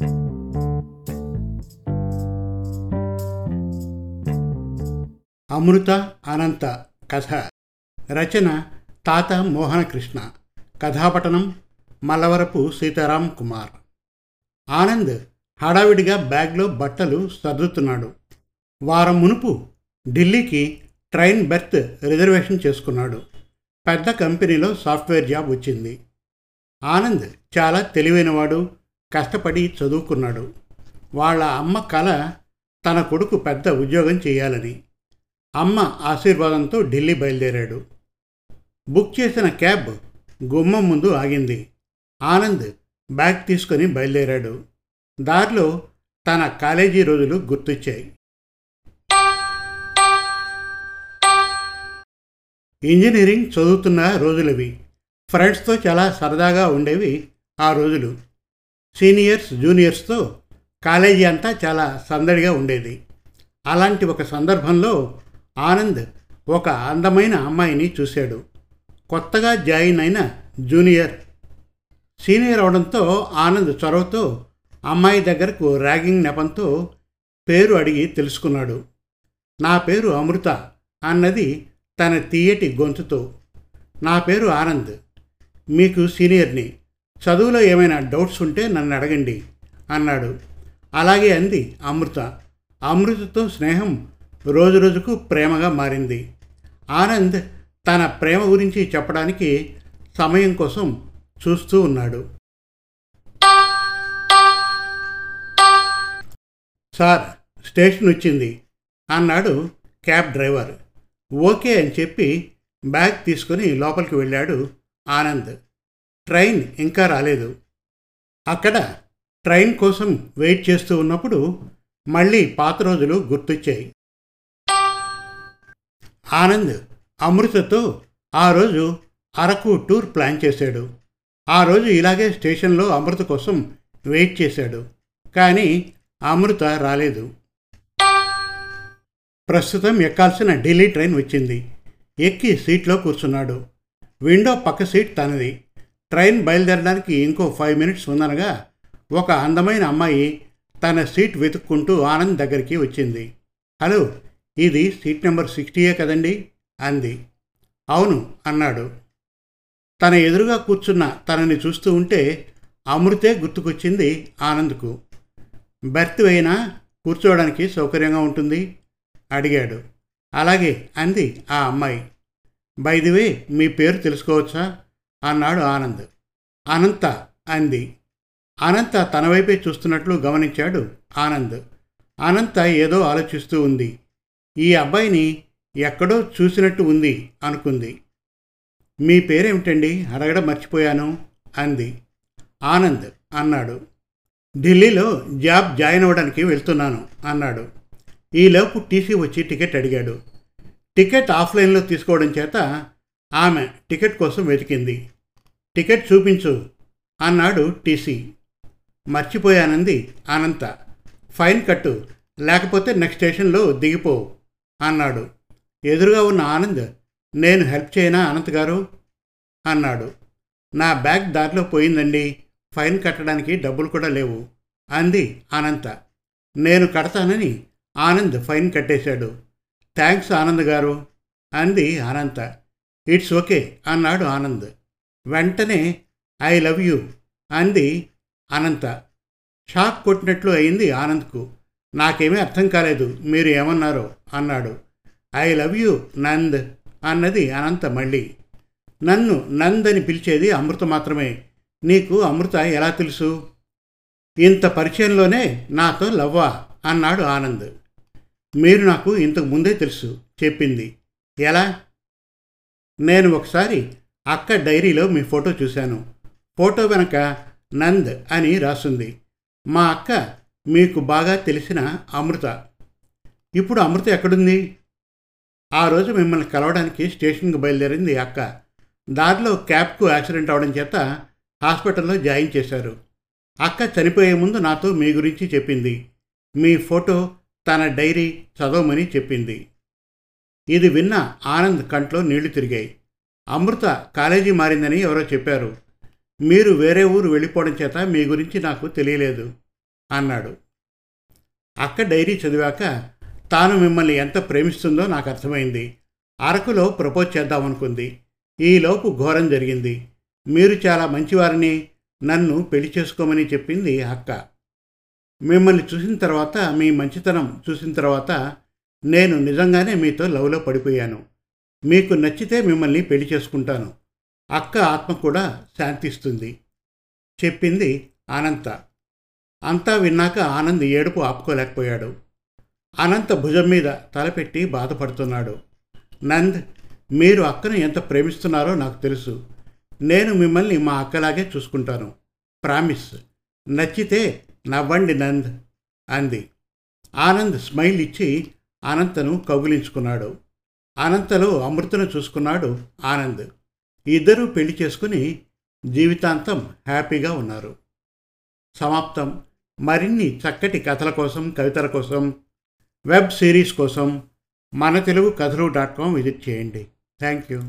అమృత అనంత కథ రచన తాత మోహనకృష్ణ కథాపటనం మల్లవరపు సీతారాం కుమార్ ఆనంద్ హడావిడిగా బ్యాగ్లో బట్టలు సర్దుతున్నాడు. వారం మునుపు ఢిల్లీకి ట్రైన్ బెర్త్ రిజర్వేషన్ చేసుకున్నాడు. పెద్ద కంపెనీలో సాఫ్ట్వేర్ జాబ్ వచ్చింది. ఆనంద్ చాలా తెలివైనవాడు కష్టపడి చదువుకున్నాడు. వాళ్ళ అమ్మ కల తన కొడుకు పెద్ద ఉద్యోగం చేయాలని. అమ్మ ఆశీర్వాదంతో ఢిల్లీ బయలుదేరాడు. బుక్ చేసిన క్యాబ్ గుమ్మం ముందు ఆగింది. ఆనంద్ బ్యాగ్ తీసుకొని బయలుదేరాడు. దారిలో తన కాలేజీ రోజులు గుర్తొచ్చాయి. ఇంజనీరింగ్ చదువుతున్న రోజులవి. ఫ్రెండ్స్తో చాలా సరదాగా ఉండేవి ఆ రోజులు. సీనియర్స్ జూనియర్స్తో కాలేజీ అంతా చాలా సందడిగా ఉండేది. అలాంటి ఒక సందర్భంలో ఆనంద్ ఒక అందమైన అమ్మాయిని చూశాడు. కొత్తగా జాయిన్ అయిన జూనియర్. సీనియర్ అవడంతో ఆనంద్ చొరవతో అమ్మాయి దగ్గరకు ర్యాగింగ్ నెపంతో పేరు అడిగి తెలుసుకున్నాడు. నా పేరు అమృత అన్నది తన తీయటి గొంతుతో. నా పేరు ఆనంద్. మీకు సీనియర్ని చదువులో ఏమైనా డౌట్స్ ఉంటే నన్ను అడగండి అన్నాడు. అలాగే అంది అమృత. అమృతతో స్నేహం రోజు రోజుకు ప్రేమగా మారింది. ఆనంద్ తన ప్రేమ గురించి చెప్పడానికి సమయం కోసం చూస్తూ ఉన్నాడు. సార్ స్టేషన్ వచ్చింది అన్నాడు క్యాబ్ డ్రైవర్. ఓకే అని చెప్పి బ్యాగ్ తీసుకొని లోపలికి వెళ్ళాడు ఆనంద్. ట్రైన్ ఇంకా రాలేదు. అక్కడ ట్రైన్ కోసం వెయిట్ చేస్తూ ఉన్నప్పుడు మళ్ళీ పాత రోజులు గుర్తొచ్చాయి. ఆనంద్ అమృతతో ఆ రోజు అరకు టూర్ ప్లాన్ చేశాడు. ఆ రోజు ఇలాగే స్టేషన్లో అమృత కోసం వెయిట్ చేశాడు. కానీ అమృత రాలేదు. ప్రస్తుతం ఎక్కాల్సిన ఢిల్లీ ట్రైన్ వచ్చింది. ఎక్కి సీట్లో కూర్చున్నాడు. విండో పక్క సీట్ తనది. ట్రైన్ బయలుదేరడానికి ఇంకో ఫైవ్ మినిట్స్ ఉందనగా ఒక అందమైన అమ్మాయి తన సీట్ వెతుక్కుంటూ ఆనంద్ దగ్గరికి వచ్చింది. హలో ఇది సీట్ నెంబర్ సిక్స్టీయే కదండి? అంది. అవును అన్నాడు. తన ఎదురుగా కూర్చున్న తనని చూస్తూ ఉంటే అమృతే గుర్తుకొచ్చింది ఆనంద్కు. బెర్త్ అయినా కూర్చోవడానికి సౌకర్యంగా ఉంటుంది? అడిగాడు. అలాగే అంది ఆ అమ్మాయి. బైదివే మీ పేరు తెలుసుకోవచ్చా? అన్నాడు ఆనంద్. అనంత అంది. అనంత తన వైపే చూస్తున్నట్లు గమనించాడు ఆనంద్. అనంత ఏదో ఆలోచిస్తూ ఉంది. ఈ అబ్బాయిని ఎక్కడో చూసినట్టు ఉంది అనుకుంది. మీ పేరేమిటండి? అడగడం మర్చిపోయాను అంది. ఆనంద్ అన్నాడు. ఢిల్లీలో జాబ్ జాయిన్ అవ్వడానికి వెళ్తున్నాను అన్నాడు. ఈలోపు టీసీ వచ్చి టికెట్ అడిగాడు. టికెట్ ఆఫ్లైన్లో తీసుకోవడం చేత ఆమె టికెట్ కోసం వెతికింది. టికెట్ చూపించు అన్నాడు టీసీ. మర్చిపోయానంది అనంత. ఫైన్ కట్టు లేకపోతే నెక్స్ట్ స్టేషన్లో దిగిపో అన్నాడు. ఎదురుగా ఉన్న ఆనంద్ నేను హెల్ప్ చేయనా అనంత్ గారు? అన్నాడు. నా బ్యాగ్ దారిలో పోయిందండి. ఫైన్ కట్టడానికి డబ్బులు కూడా లేవు అంది అనంత. నేను కడతానని ఆనంద్ ఫైన్ కట్టేశాడు. థ్యాంక్స్ ఆనంద్ గారు అంది అనంత. ఇట్స్ ఓకే అన్నాడు ఆనంద్. వెంటనే ఐ లవ్ యూ అంది అనంత. షాక్ కొట్టినట్లు అయింది ఆనంద్కు. నాకేమీ అర్థం కాలేదు మీరు ఏమన్నారో అన్నాడు. ఐ లవ్ యూ నంద్ అన్నది అనంత మళ్ళీ. నన్ను నంద్ అని పిలిచేది అమృత మాత్రమే. నీకు అమృత ఎలా తెలుసు? ఇంత పరిచయంలోనే నాతో లవ్వా? అన్నాడు ఆనంద్. మీరు నాకు ఇంతకు ముందే తెలుసు చెప్పింది. ఎలా? నేను ఒకసారి అక్క డైరీలో మీ ఫోటో చూశాను. ఫోటో వెనక నంద్ అని రాసుంది. మా అక్క మీకు బాగా తెలిసిన అమృత. ఇప్పుడు అమృత ఎక్కడుంది? ఆ రోజు మిమ్మల్ని కలవడానికి స్టేషన్కి బయలుదేరింది అక్క. దారిలో క్యాబ్కు యాక్సిడెంట్ అవడం చేత హాస్పిటల్లో జాయిన్ చేశారు. అక్క చనిపోయే ముందు నాతో మీ గురించి చెప్పింది. మీ ఫోటో తన డైరీ చదవమని చెప్పింది. ఇది విన్న ఆనంద్ కంట్లో నీళ్ళు తిరిగాయి. అమృత కాలేజీ మారిందని ఎవరో చెప్పారు. మీరు వేరే ఊరు వెళ్ళిపోవడం చేత మీ గురించి నాకు తెలియలేదు అన్నాడు. అక్క డైరీ చదివాక తాను మిమ్మల్ని ఎంత ప్రేమిస్తుందో నాకు అర్థమైంది. అరకులో ప్రపోజ్ చేద్దామనుకుంది. ఈలోపు ఘోరం జరిగింది. మీరు చాలా మంచివారని నన్ను పెళ్ళి చేసుకోమని చెప్పింది అక్క. మిమ్మల్ని చూసిన తర్వాత మీ మంచితనం చూసిన తర్వాత నేను నిజంగానే మీతో లవ్లో పడిపోయాను. మీకు నచ్చితే మిమ్మల్ని పెళ్ళి చేసుకుంటాను. అక్క ఆత్మ కూడా శాంతిస్తుంది. చెప్పింది అనంత. అంతా విన్నాక ఆనంద్ ఏడుపు ఆపుకోలేకపోయాడు. అనంత భుజం మీద తలపెట్టి బాధపడుతున్నాడు. నంద్ మీరు అక్కను ఎంత ప్రేమిస్తున్నారో నాకు తెలుసు. నేను మిమ్మల్ని మా అక్కలాగే చూసుకుంటాను. ప్రామిస్. నచ్చితే నవ్వండి నంద్ అంది. ఆనంద్ స్మైల్ ఇచ్చి అనంతను కౌగిలించుకున్నాడు. అనంతలో అమృతను చూసుకున్నాడు ఆనంద్. ఇద్దరూ పెళ్ళి చేసుకుని జీవితాంతం హ్యాపీగా ఉన్నారు. సమాప్తం. మరిన్ని చక్కటి కథల కోసం కవితల కోసం వెబ్ సిరీస్ కోసం మన Telugu Kathalu dot com visit చేయండి. Thank you